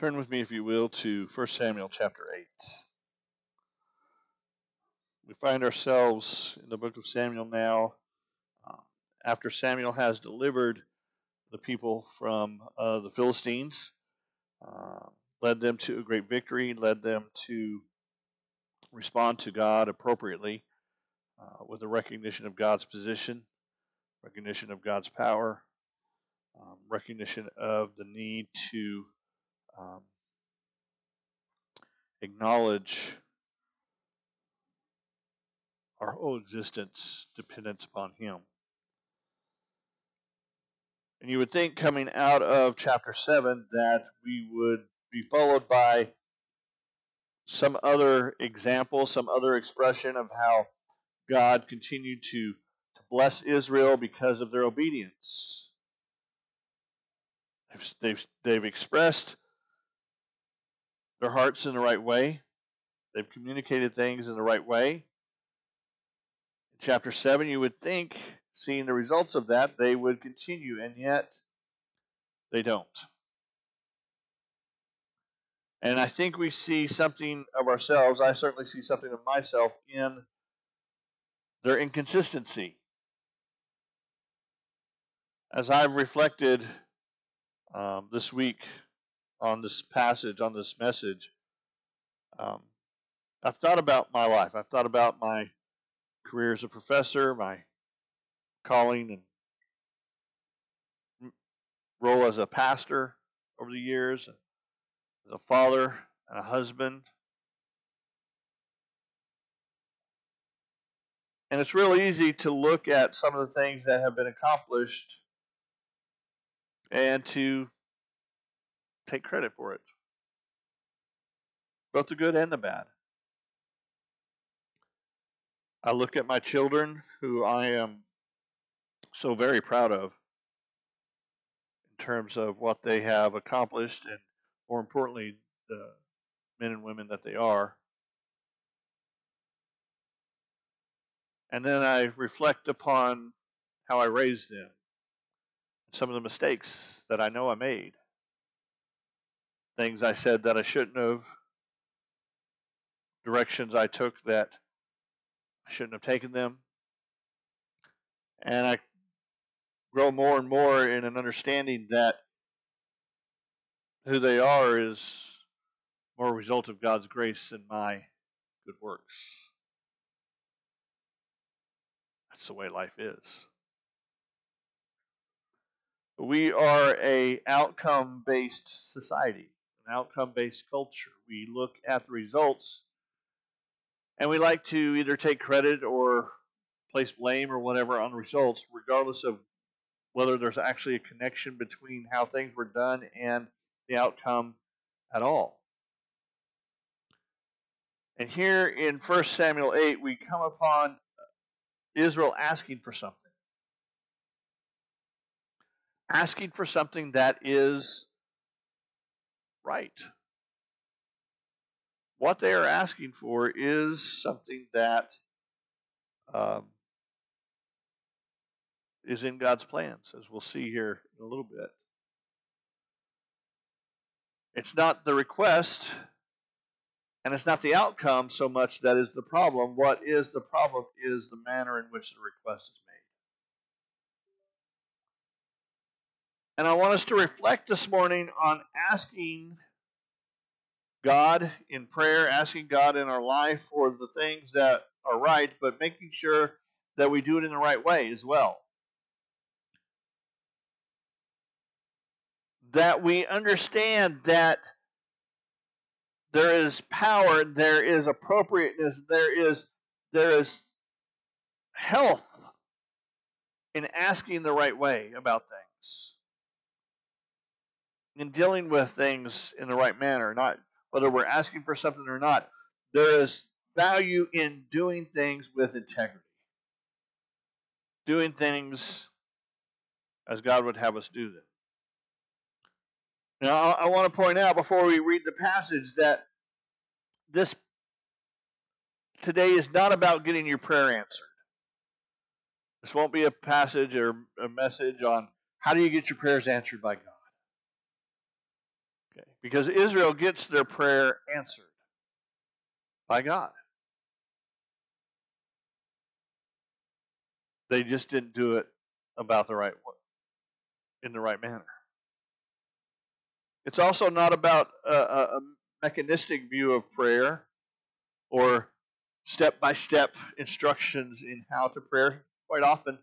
Turn with me, if you will, to 1 Samuel chapter 8. We find ourselves in the book of Samuel now uh, after Samuel has delivered the people from uh, the Philistines, uh, led them to a great victory, led them to respond to God appropriately uh, with a recognition of God's position, recognition of God's power, um, recognition of the need to um, acknowledge our whole existence dependence upon Him. And you would think coming out of chapter 7 that we would be followed by some other example, some other expression of how God continued to, to bless Israel because of their obedience. They've, they've, they've expressed their hearts in the right way. They've communicated things in the right way. In chapter 7, you would think, seeing the results of that, they would continue, and yet they don't. And I think we see something of ourselves. I certainly see something of myself in their inconsistency. As I've reflected um, this week on this passage, on this message, um, I've thought about my life. I've thought about my career as a professor, my calling and role as a pastor over the years, as a father and a husband. And it's real easy to look at some of the things that have been accomplished and to take credit for it, both the good and the bad. I look at my children, who I am so very proud of in terms of what they have accomplished, and more importantly, the men and women that they are. And then I reflect upon how I raised them, some of the mistakes that I know I made, things I said that I shouldn't have, directions I took that I shouldn't have taken them. And I grow more and more in an understanding that who they are is more a result of God's grace than my good works. That's the way life is. We are a outcome based society, outcome based culture. We look at the results and we like to either take credit or place blame or whatever on results, regardless of whether there's actually a connection between how things were done and the outcome at all. And here in 1 Samuel 8, we come upon Israel asking for something. Asking for something that is right. What they are asking for is something that um, is in God's plans, as we'll see here in a little bit. It's not the request and it's not the outcome so much that is the problem. What is the problem is the manner in which the request is And I want us to reflect this morning on asking God in prayer, asking God in our life for the things that are right, but making sure that we do it in the right way as well. That we understand that there is power, there is appropriateness, there is there is health in asking the right way about things. In dealing with things in the right manner, not whether we're asking for something or not. There is value in doing things with integrity. Doing things as God would have us do them. Now, I, want to point out before we read the passage that this today is not about getting your prayer answered. This won't be a passage or a message on how do you get your prayers answered by God. Because Israel gets their prayer answered by God. They just didn't do it about the right in the right manner. It's also not about a, a mechanistic view of prayer or step by step instructions in how to pray. Quite often,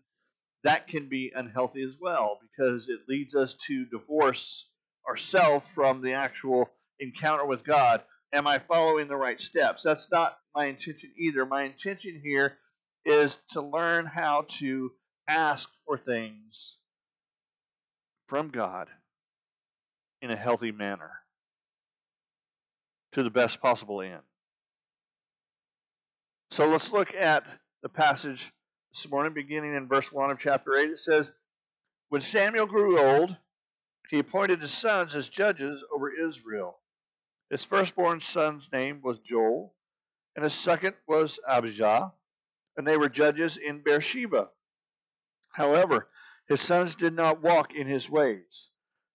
that can be unhealthy as well because it leads us to divorce ourselves from the actual encounter with God. Am I following the right steps? That's not my intention either. My intention here is to learn how to ask for things from God in a healthy manner to the best possible end. So let's look at the passage this morning, beginning in verse 1 of chapter 8. It says, When Samuel grew old, he appointed his sons as judges over Israel. His firstborn son's name was Joel, and his second was Abijah, and they were judges in Beersheba. However, his sons did not walk in his ways.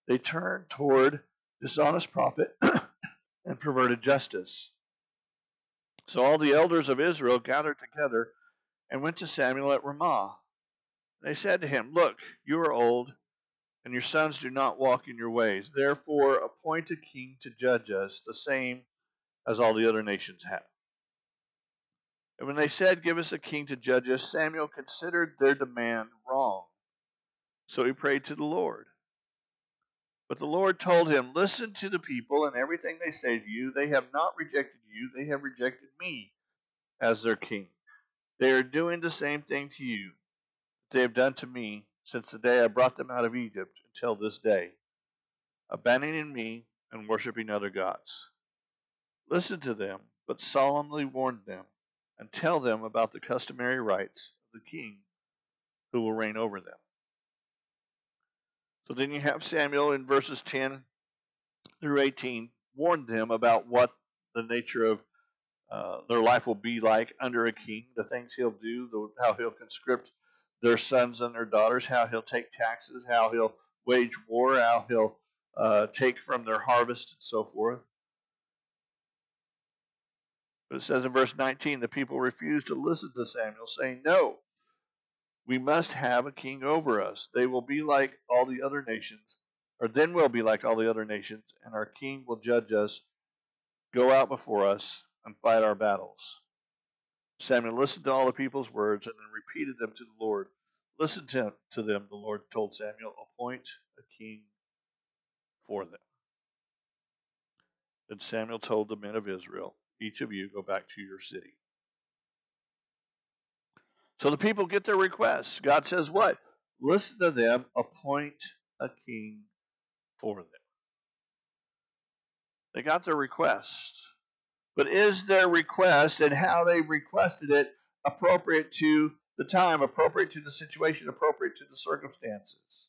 They turned toward dishonest profit and perverted justice. So all the elders of Israel gathered together and went to Samuel at Ramah. They said to him, Look, you are old, and your sons do not walk in your ways. Therefore, appoint a king to judge us, the same as all the other nations have. And when they said, Give us a king to judge us, Samuel considered their demand wrong. So he prayed to the Lord. But the Lord told him, Listen to the people and everything they say to you. They have not rejected you, they have rejected me as their king. They are doing the same thing to you that they have done to me since the day I brought them out of Egypt until this day, abandoning me and worshiping other gods. Listen to them, but solemnly warn them and tell them about the customary rights of the king who will reign over them. So then you have Samuel in verses 10 through 18 warn them about what the nature of uh, their life will be like under a king, the things he'll do, the, how he'll conscript their sons and their daughters, how he'll take taxes, how he'll wage war, how he'll uh, take from their harvest, and so forth. But it says in verse 19, the people refused to listen to Samuel, saying, No, we must have a king over us. They will be like all the other nations, or then we'll be like all the other nations, and our king will judge us, go out before us, and fight our battles. Samuel listened to all the people's words and then repeated them to the Lord. Listen to, to them, the Lord told Samuel, appoint a king for them. Then Samuel told the men of Israel, Each of you go back to your city. So the people get their requests. God says, What? Listen to them, appoint a king for them. They got their request. But is their request and how they requested it appropriate to the time, appropriate to the situation, appropriate to the circumstances?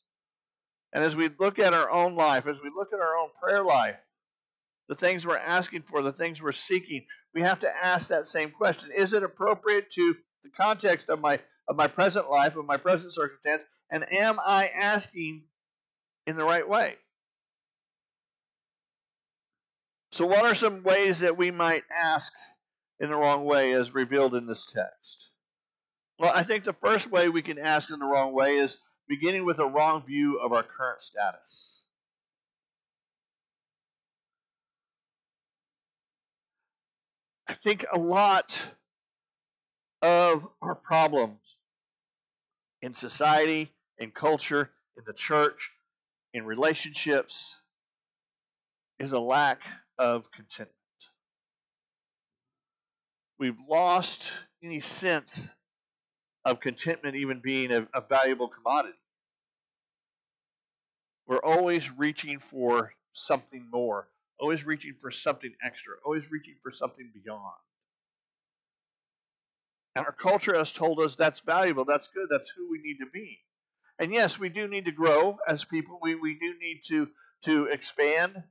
And as we look at our own life, as we look at our own prayer life, the things we're asking for, the things we're seeking, we have to ask that same question. Is it appropriate to the context of my of my present life, of my present circumstance, and am I asking in the right way? So, what are some ways that we might ask in the wrong way as revealed in this text? Well, I think the first way we can ask in the wrong way is beginning with a wrong view of our current status. I think a lot of our problems in society, in culture, in the church, in relationships is a lack of contentment. We've lost any sense of contentment even being a, a valuable commodity. We're always reaching for something more, always reaching for something extra, always reaching for something beyond. And our culture has told us that's valuable, that's good, that's who we need to be. And yes, we do need to grow as people. We, we do need to, to expand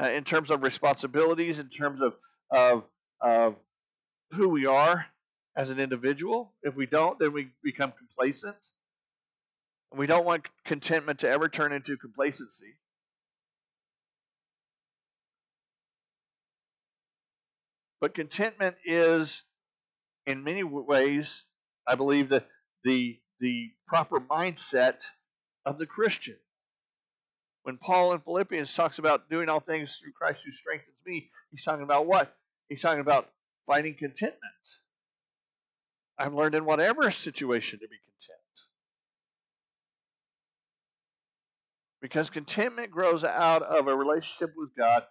uh, in terms of responsibilities, in terms of, of, of who we are as an individual. If we don't, then we become complacent. And we don't want contentment to ever turn into complacency. But contentment is, in many ways, I believe the the the proper mindset of the Christian. When Paul in Philippians talks about doing all things through Christ who strengthens me, he's talking about what? He's talking about finding contentment. I've learned in whatever situation to be content. Because contentment grows out of a relationship with God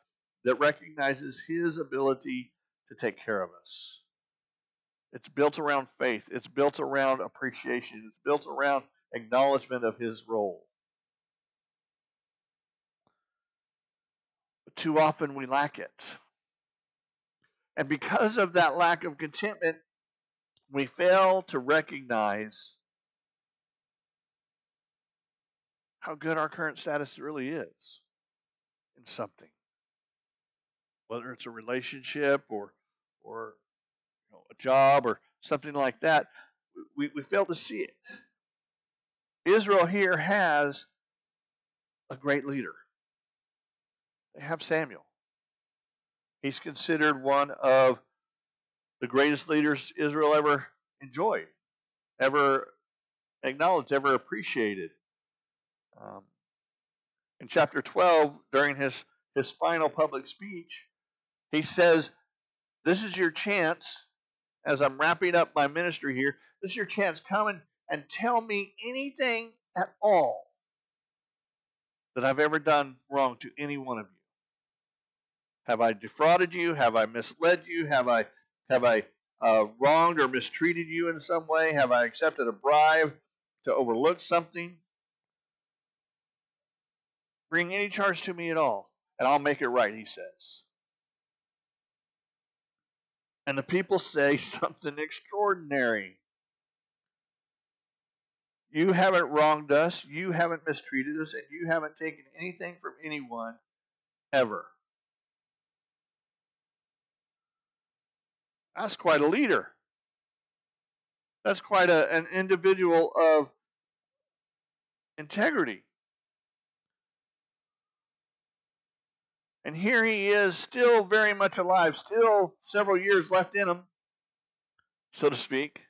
that recognizes His ability to take care of us. It's built around faith, it's built around appreciation, it's built around acknowledgement of His role. Too often we lack it. And because of that lack of contentment, we fail to recognize how good our current status really is in something. Whether it's a relationship or or you know, a job or something like that, we, we fail to see it. Israel here has a great leader. They have Samuel. He's considered one of the greatest leaders Israel ever enjoyed, ever acknowledged, ever appreciated. Um, in chapter 12, during his, his final public speech, he says, This is your chance, as I'm wrapping up my ministry here, this is your chance. Come and, and tell me anything at all that I've ever done wrong to any one of you. Have I defrauded you? Have I misled you? Have I have I uh, wronged or mistreated you in some way? Have I accepted a bribe to overlook something? Bring any charge to me at all, and I'll make it right, he says. And the people say something extraordinary. You haven't wronged us, you haven't mistreated us, and you haven't taken anything from anyone ever. That's quite a leader. That's quite a, an individual of integrity. And here he is, still very much alive, still several years left in him, so to speak.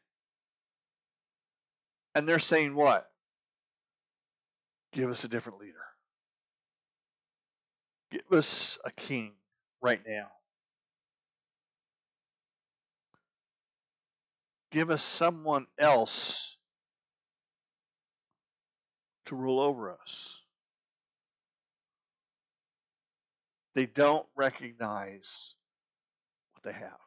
And they're saying, What? Give us a different leader. Give us a king right now. Give us someone else to rule over us. They don't recognize what they have.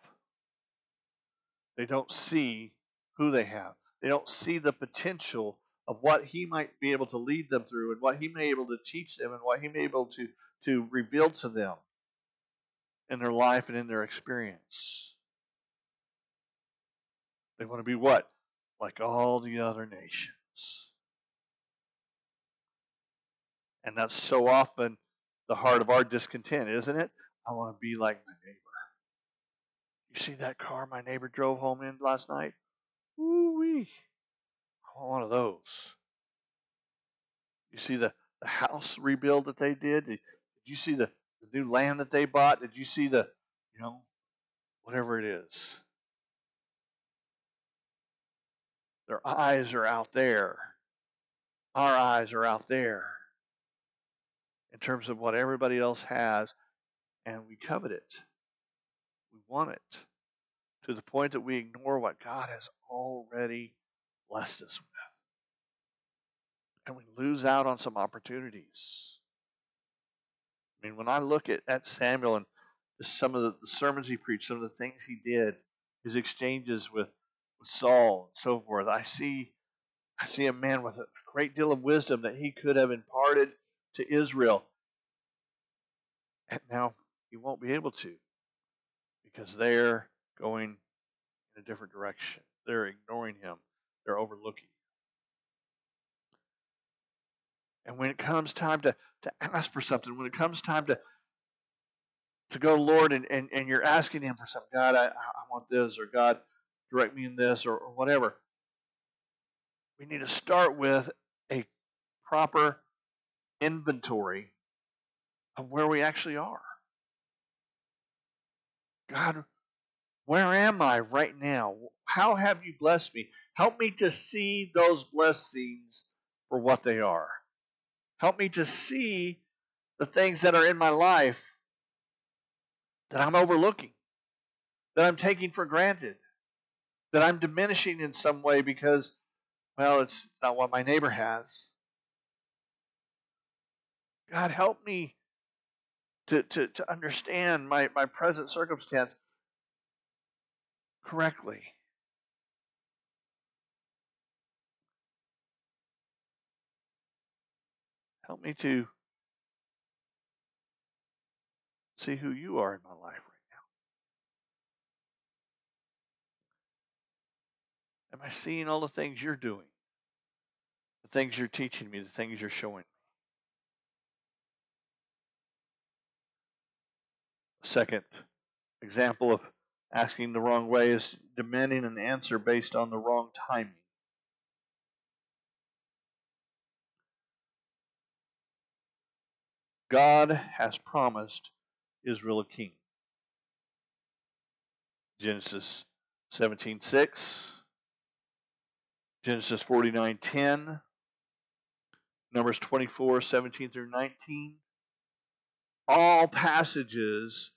They don't see who they have. They don't see the potential of what he might be able to lead them through and what he may be able to teach them and what he may be able to, to reveal to them in their life and in their experience. They want to be what? Like all the other nations. And that's so often the heart of our discontent, isn't it? I want to be like my neighbor. You see that car my neighbor drove home in last night? Ooh wee. I want one of those. You see the, the house rebuild that they did? Did, did you see the, the new land that they bought? Did you see the, you know, whatever it is? Their eyes are out there. Our eyes are out there in terms of what everybody else has, and we covet it. We want it to the point that we ignore what God has already blessed us with. And we lose out on some opportunities. I mean, when I look at, at Samuel and some of the, the sermons he preached, some of the things he did, his exchanges with, with Saul and so forth, I see I see a man with a great deal of wisdom that he could have imparted to Israel. And now he won't be able to because they're going in a different direction. They're ignoring him, they're overlooking him. And when it comes time to, to ask for something, when it comes time to to go to Lord and, and, and you're asking him for something, God, I, I want this, or God, direct me in this, or, or whatever. We need to start with a proper inventory of where we actually are. God, Where am I right now? How have you blessed me? Help me to see those blessings for what they are. Help me to see the things that are in my life that I'm overlooking, that I'm taking for granted, that I'm diminishing in some way because, well, it's not what my neighbor has. God, help me to, to, to understand my, my present circumstance correctly. Help me to see who you are in my life right now. Am I seeing all the things you're doing? The things you're teaching me, the things you're showing me? Second example of asking the wrong way is demanding an answer based on the wrong timing. God has promised Israel a king. Genesis 17:6, Genesis 49:10, Numbers 24:17 through 19. All passages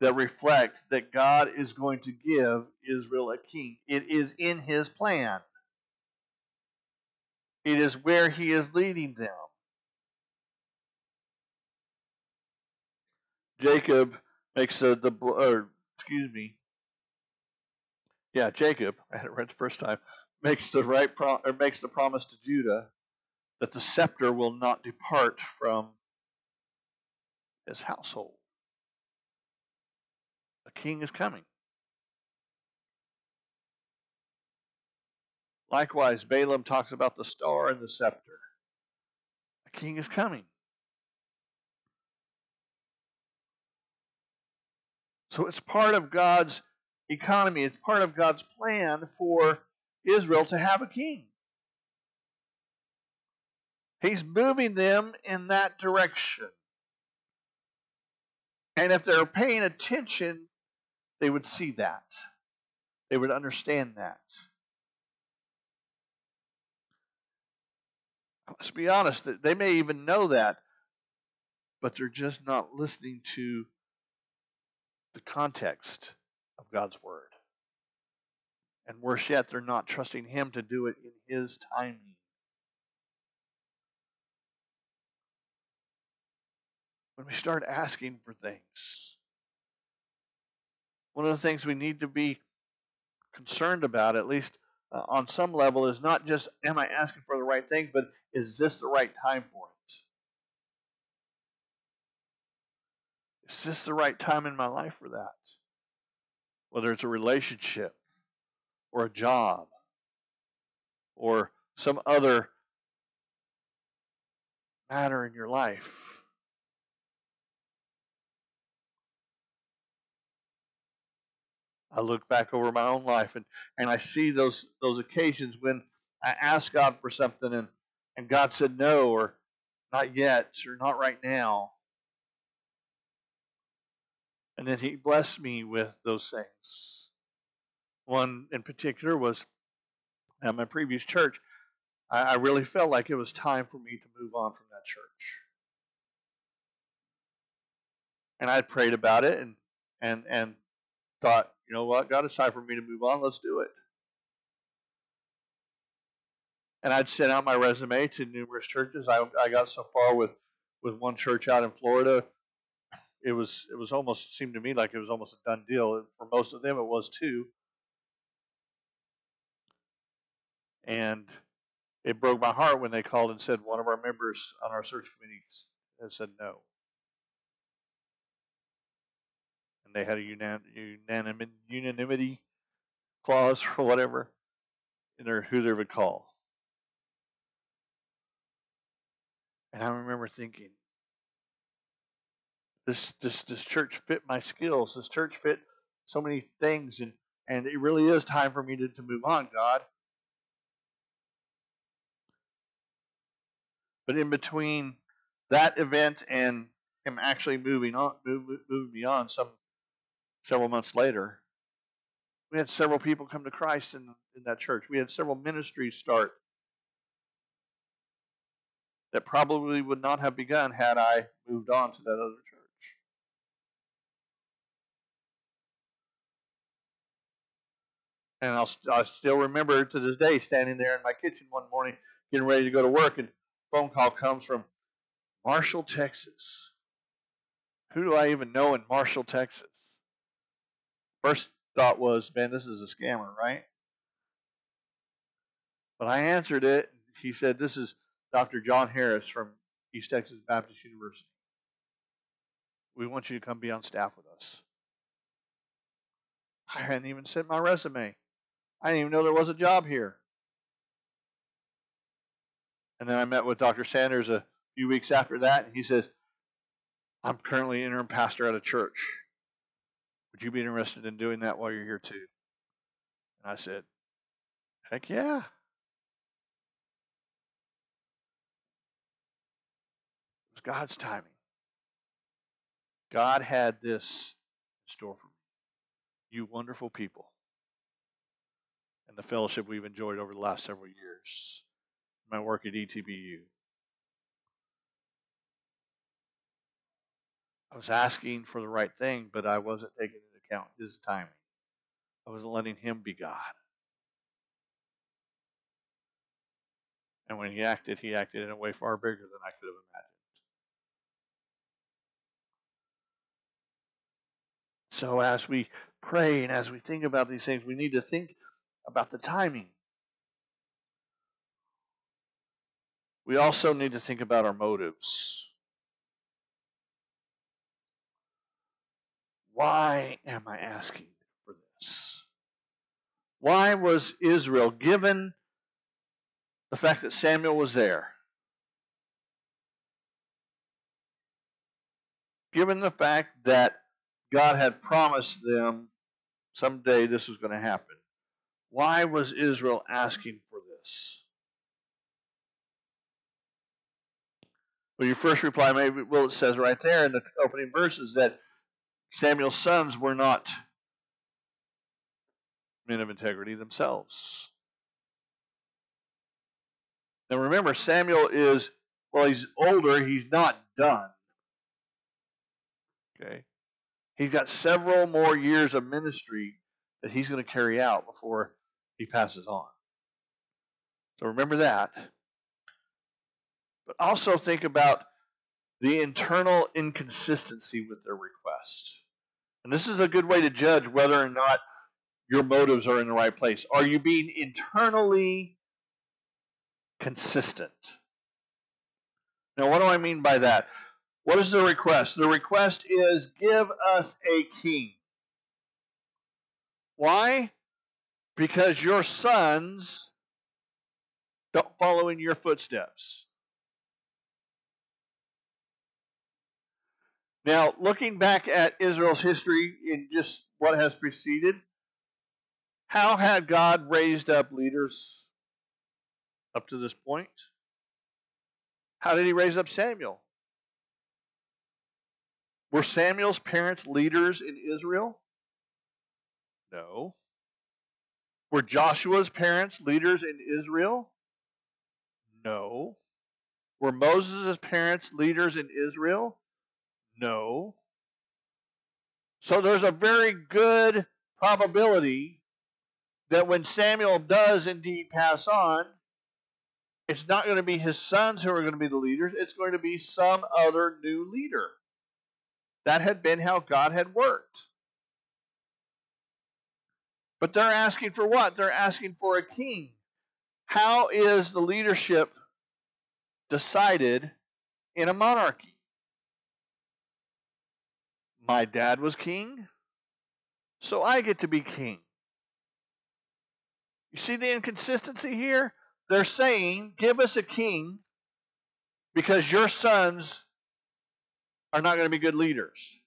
that reflect that God is going to give Israel a king. It is in his plan. It is where he is leading them. Jacob makes the, the or excuse me. Yeah, Jacob, I had it right the first time, makes the right pro, or makes the promise to Judah that the scepter will not depart from his household. A king is coming. Likewise, Balaam talks about the star and the scepter. A king is coming. So it's part of God's economy, it's part of God's plan for Israel to have a king. He's moving them in that direction. And if they're paying attention, they would see that. They would understand that. Let's be honest, they may even know that, but they're just not listening to the context of God's Word. And worse yet, they're not trusting Him to do it in His timing. When we start asking for things, one of the things we need to be concerned about, at least uh, on some level, is not just am I asking for the right thing, but is this the right time for it? Is this the right time in my life for that? Whether it's a relationship or a job or some other matter in your life. I look back over my own life and, and I see those those occasions when I asked God for something and, and God said no or not yet or not right now. And then he blessed me with those things. One in particular was at my previous church. I, I really felt like it was time for me to move on from that church. And I prayed about it and and and thought, you know what, God, it's time for me to move on. Let's do it. And I'd sent out my resume to numerous churches. I, I got so far with, with one church out in Florida. It was it was almost seemed to me like it was almost a done deal. For most of them, it was too. And it broke my heart when they called and said one of our members on our search committee had said no. And they had a unanim- unanimity clause or whatever in their who they would call. And I remember thinking, this this this church fit my skills. This church fit so many things, and and it really is time for me to, to move on, God. But in between that event and him actually moving on, moving me on, some several months later, We had several people come to Christ in, in that church. We had several ministries start that probably would not have begun had I moved on to that other church. And I'll, I still remember to this day standing there in my kitchen one morning, getting ready to go to work, and phone call comes from Marshall, Texas. Who do I even know in Marshall, Texas? First thought was, man, this is a scammer, right? But I answered it. He said, This is Dr. John Harris from East Texas Baptist University. We want you to come be on staff with us. I hadn't even sent my resume. I didn't even know there was a job here. And then I met with Dr. Sanders a few weeks after that, and he says, I'm currently interim pastor at a church. Would you be interested in doing that while you're here too? And I said, Heck yeah. It was God's timing. God had this in store for me. You wonderful people. And the fellowship we've enjoyed over the last several years. My work at ETBU. I was asking for the right thing, but I wasn't taking into account his timing. I wasn't letting him be God. And when he acted, he acted in a way far bigger than I could have imagined. So, as we pray and as we think about these things, we need to think about the timing. We also need to think about our motives. Why am I asking for this? Why was Israel given the fact that Samuel was there? Given the fact that God had promised them someday this was going to happen. Why was Israel asking for this? Well, your first reply maybe well it says right there in the opening verses that Samuel's sons were not men of integrity themselves. Now remember, Samuel is, well, he's older, he's not done. Okay? He's got several more years of ministry that he's going to carry out before he passes on. So remember that. But also think about the internal inconsistency with their request. And this is a good way to judge whether or not your motives are in the right place. Are you being internally consistent? Now, what do I mean by that? What is the request? The request is give us a king. Why? Because your sons don't follow in your footsteps. Now, looking back at Israel's history in just what has preceded, how had God raised up leaders up to this point? How did he raise up Samuel? Were Samuel's parents leaders in Israel? No. Were Joshua's parents leaders in Israel? No. Were Moses' parents leaders in Israel? No. So there's a very good probability that when Samuel does indeed pass on, it's not going to be his sons who are going to be the leaders, it's going to be some other new leader. That had been how God had worked. But they're asking for what? They're asking for a king. How is the leadership decided in a monarchy? My dad was king, so I get to be king. You see the inconsistency here? They're saying, give us a king because your sons are not going to be good leaders.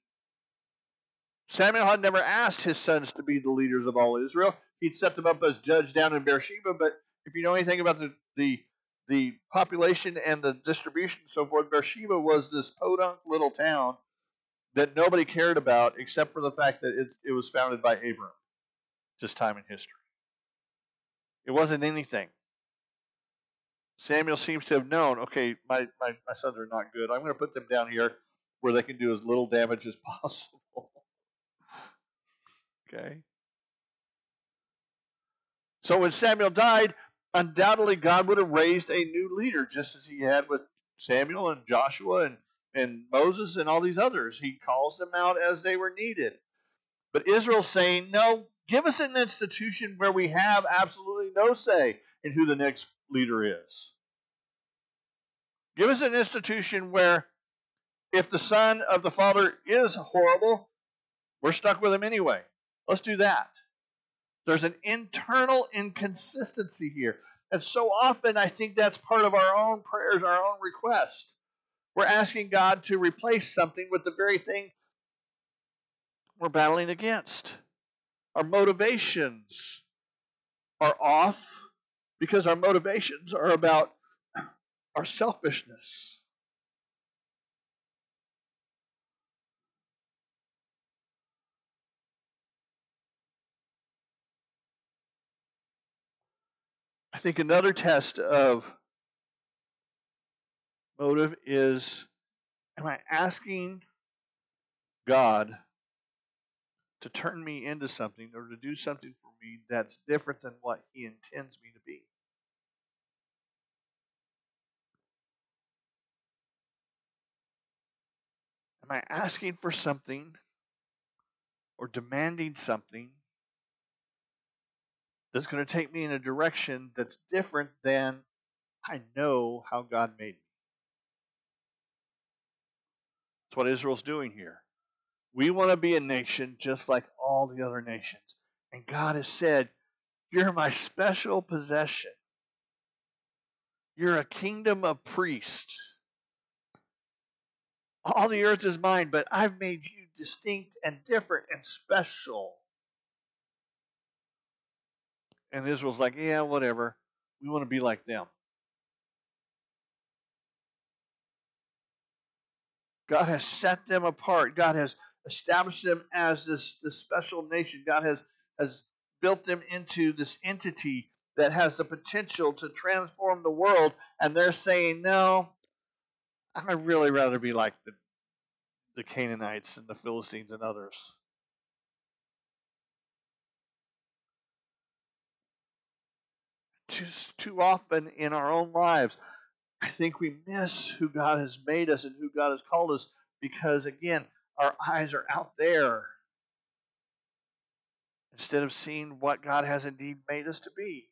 Samuel had never asked his sons to be the leaders of all Israel. He'd set them up as judge down in Beersheba, but if you know anything about the, the, the population and the distribution and so forth, Beersheba was this podunk little town that nobody cared about except for the fact that it, it was founded by Abram. just time in history. It wasn't anything. Samuel seems to have known, okay, my, my, my sons are not good. I'm going to put them down here where they can do as little damage as possible. okay? So when Samuel died, undoubtedly God would have raised a new leader, just as he had with Samuel and Joshua and, and Moses and all these others. He calls them out as they were needed. But Israel's saying, no, give us an institution where we have absolutely no say in who the next leader is. Give us an institution where if the son of the father is horrible, we're stuck with him anyway. Let's do that. There's an internal inconsistency here. And so often, I think that's part of our own prayers, our own request. We're asking God to replace something with the very thing we're battling against. Our motivations are off because our motivations are about our selfishness. I think another test of motive is am I asking God to turn me into something or to do something for me that's different than what He intends me to be? Am I asking for something or demanding something that's going to take me in a direction that's different than I know how God made me. That's what Israel's doing here. We want to be a nation just like all the other nations. And God has said, You're my special possession. You're a kingdom of priests. All the earth is mine, but I've made you distinct and different and special. And Israel's like, yeah, whatever. We want to be like them. God has set them apart. God has established them as this, this special nation. God has, has built them into this entity that has the potential to transform the world. And they're saying, no, I'd really rather be like the, the Canaanites and the Philistines and others. just too often in our own lives, I think we miss who God has made us and who God has called us because, again, our eyes are out there instead of seeing what God has indeed made us to be.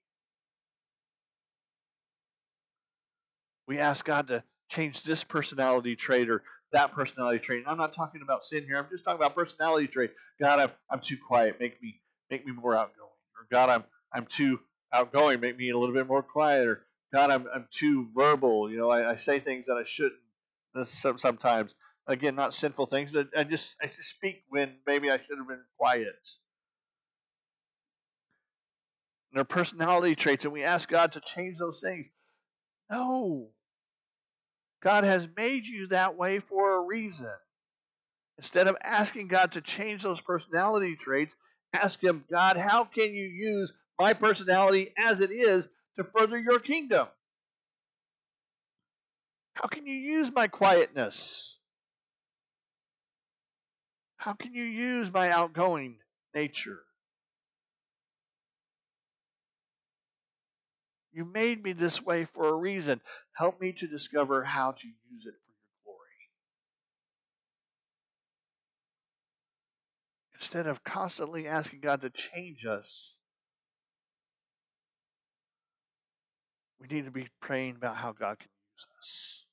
We ask God to change this personality trait or that personality trait. And I'm not talking about sin here. I'm just talking about personality trait. God, I'm, I'm too quiet. Make me make me more outgoing. Or God, I'm I'm too outgoing, make me a little bit more quiet. Or God, I'm I'm too verbal. You know, I, I say things that I shouldn't. Sometimes, again, not sinful things, but I just I just speak when maybe I should have been quiet. And their personality traits, and we ask God to change those things. No. God has made you that way for a reason. Instead of asking God to change those personality traits, ask Him, God, how can you use my personality as it is to further your kingdom? How can you use my quietness? How can you use my outgoing nature? You made me this way for a reason. Help me to discover how to use it for your glory. Instead of constantly asking God to change us, we need to be praying about how God can use us.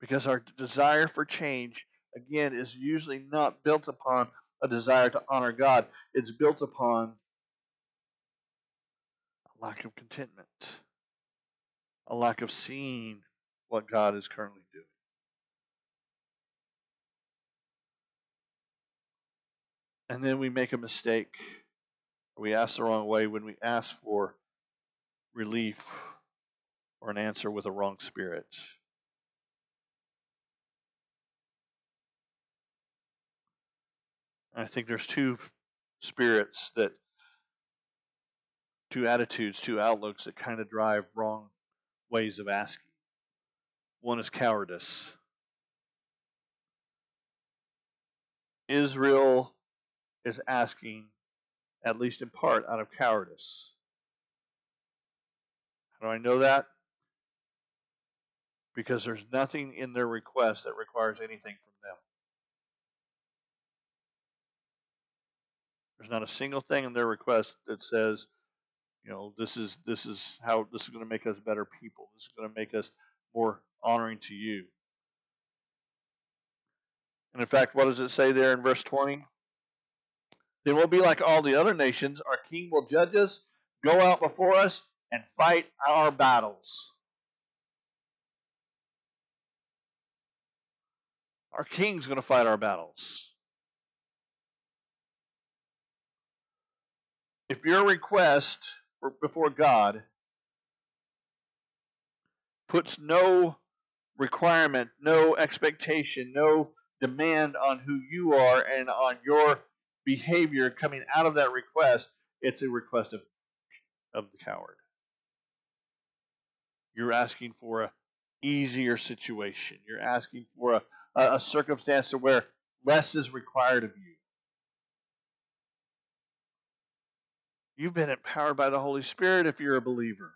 Because our desire for change, again, is usually not built upon a desire to honor God, it's built upon a lack of contentment, a lack of seeing what God is currently doing. And then we make a mistake. We ask the wrong way when we ask for relief or an answer with a wrong spirit. I think there's two spirits that two attitudes, two outlooks that kind of drive wrong ways of asking. One is cowardice. Israel is asking, at least in part, out of cowardice. How do I know that? Because there's nothing in their request that requires anything from them. There's not a single thing in their request that says, you know, this is this is how this is going to make us better people. This is going to make us more honoring to you. And in fact, what does it say there in verse 20? Then we'll be like all the other nations. Our king will judge us, go out before us, and fight our battles. Our king's going to fight our battles. If your request before God puts no requirement, no expectation, no demand on who you are and on your behavior coming out of that request, it's a request of, of the coward. You're asking for a easier situation. You're asking for a, a, a circumstance to where less is required of you. You've been empowered by the Holy Spirit if you're a believer.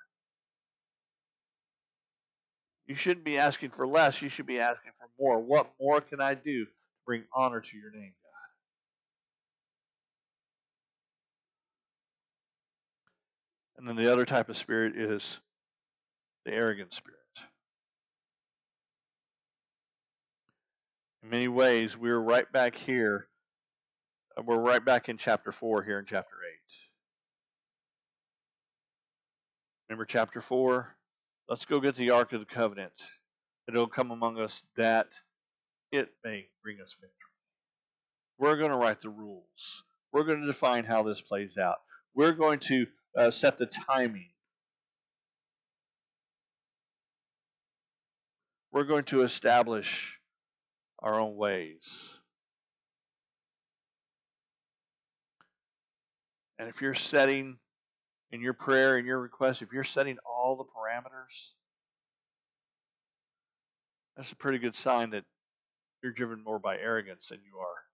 You shouldn't be asking for less. You should be asking for more. What more can I do to bring honor to your name, God? And then the other type of spirit is the arrogant spirit. In many ways, we're right back here. Uh, we're right back in chapter 4 here in chapter 8. Remember chapter 4? Let's go get the Ark of the Covenant. It'll come among us that it may bring us victory. We're going to write the rules. We're going to define how this plays out. We're going to uh, set the timing. We're going to establish our own ways. And if you're setting in your prayer and your request, if you're setting all the parameters, that's a pretty good sign that you're driven more by arrogance than you are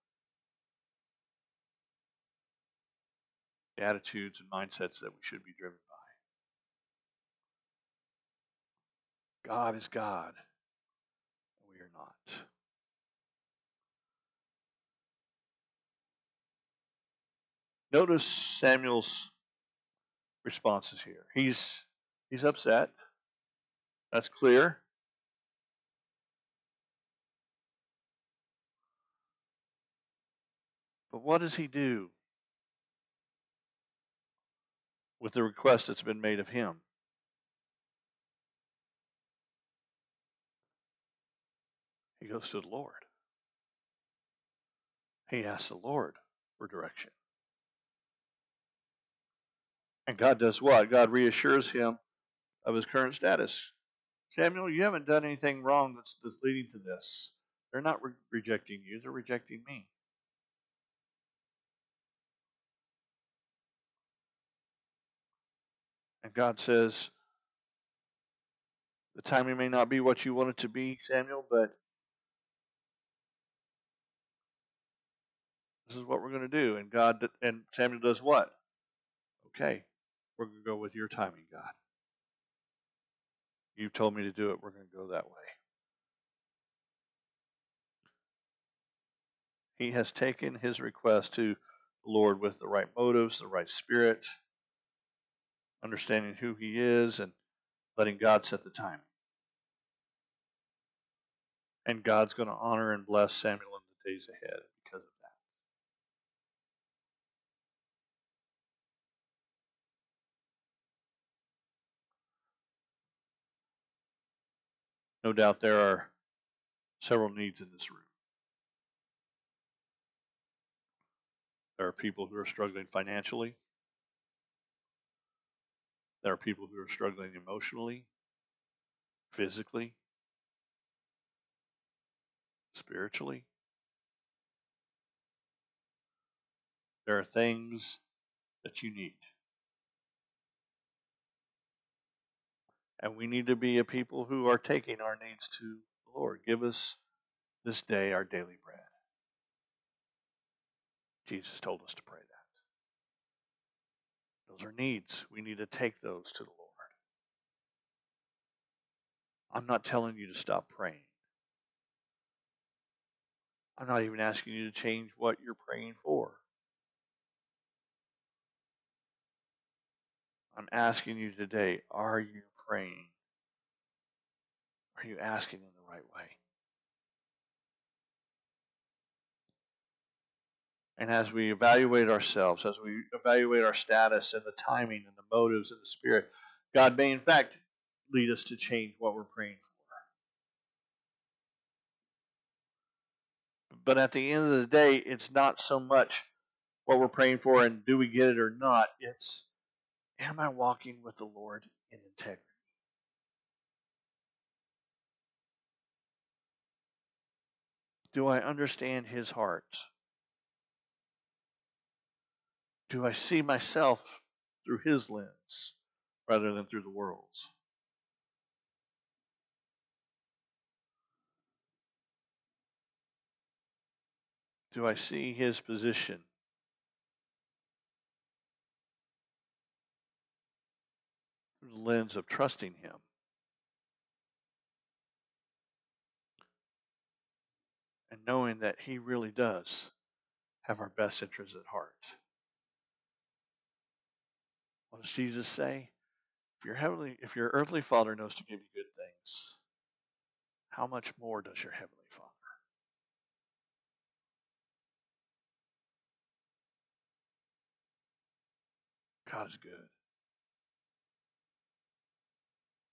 the attitudes and mindsets that we should be driven by. God is God, and we are not. Notice Samuel's responses here. He's he's upset. That's clear. But what does he do with the request that's been made of him? He goes to the Lord. He asks the Lord for direction. And God does what? God reassures him of his current status. Samuel, you haven't done anything wrong that's, leading to this. They're not re- rejecting you, they're rejecting me. And God says, the timing may not be what you want it to be, Samuel, but this is what we're going to do. And God and Samuel does what? Okay, we're going to go with your timing, God. You've told me to do it. We're going to go that way. He has taken his request to the Lord with the right motives, the right spirit, understanding who he is, and letting God set the timing. And God's going to honor and bless Samuel in the days ahead. No doubt there are several needs in this room. There are people who are struggling financially. There are people who are struggling emotionally, physically, spiritually. there are things that you need. And we need to be a people who are taking our needs to the Lord. Give us this day our daily bread. Jesus told us to pray that. Those are needs. We need to take those to the Lord. I'm not telling you to stop praying. I'm not even asking you to change what you're praying for. I'm asking you today are you praying? Are you asking in the right way? And as we evaluate ourselves, as we evaluate our status and the timing and the motives and the spirit, God may in fact lead us to change what we're praying for. But at the end of the day, it's not so much what we're praying for and do we get it or not. It's am I walking with the Lord in integrity? Do I understand his heart? Do I see myself through his lens rather than through the world's? Do I see his position through the lens of trusting him? Knowing that he really does have our best interests at heart. What does Jesus say? If your heavenly, if your earthly Father knows to give you good things, how much more does your heavenly Father? God is good.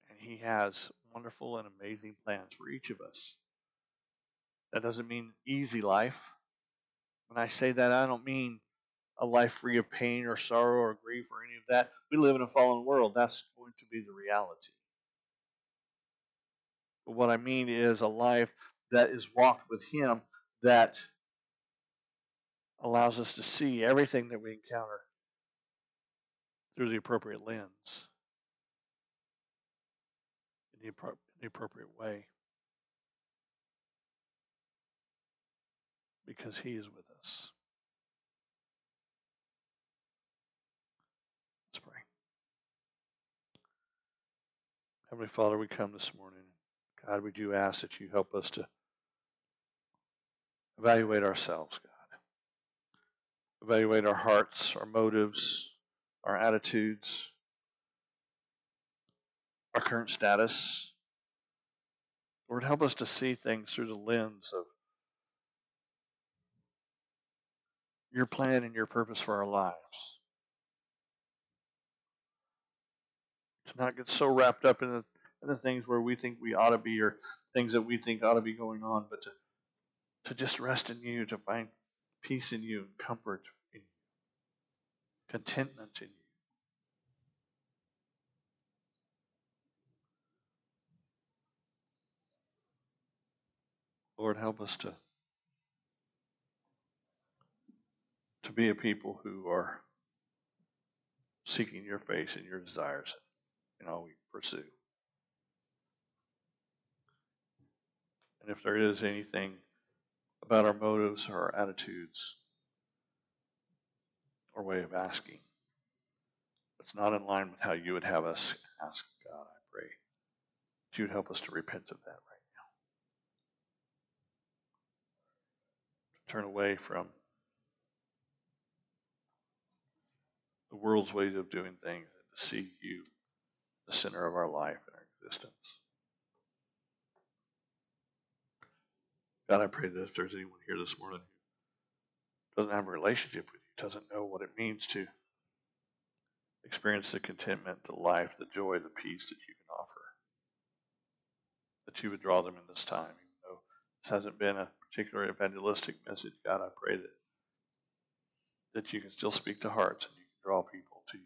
And He has wonderful and amazing plans for each of us. That doesn't mean easy life. When I say that, I don't mean a life free of pain or sorrow or grief or any of that. We live in a fallen world. That's going to be the reality. But what I mean is a life that is walked with Him that allows us to see everything that we encounter through the appropriate lens, in the, appropriate way. Because He is with us. Let's pray. Heavenly Father, we come this morning. God, we do ask that you help us to evaluate ourselves, God. Evaluate our hearts, our motives, our attitudes, our current status. Lord, help us to see things through the lens of your plan and your purpose for our lives. To not get so wrapped up in the, in the things where we think we ought to be or things that we think ought to be going on, but to, to just rest in you, to find peace in you, comfort in you, contentment in you. Lord, help us to to be a people who are seeking your face and your desires in all we pursue. And if there is anything about our motives or our attitudes or way of asking that's not in line with how you would have us ask God, I pray that you would help us to repent of that right now. To turn away from the world's ways of doing things and to see you, the center of our life and our existence. God, I pray that if there's anyone here this morning who doesn't have a relationship with you, doesn't know what it means to experience the contentment, the life, the joy, the peace that you can offer, that you would draw them in this time. Even though this hasn't been a particular evangelistic message, God, I pray that that you can still speak to hearts and draw people to you.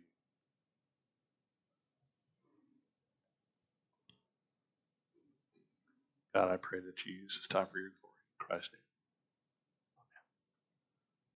God, I pray that you use this time for your glory. In Christ's name.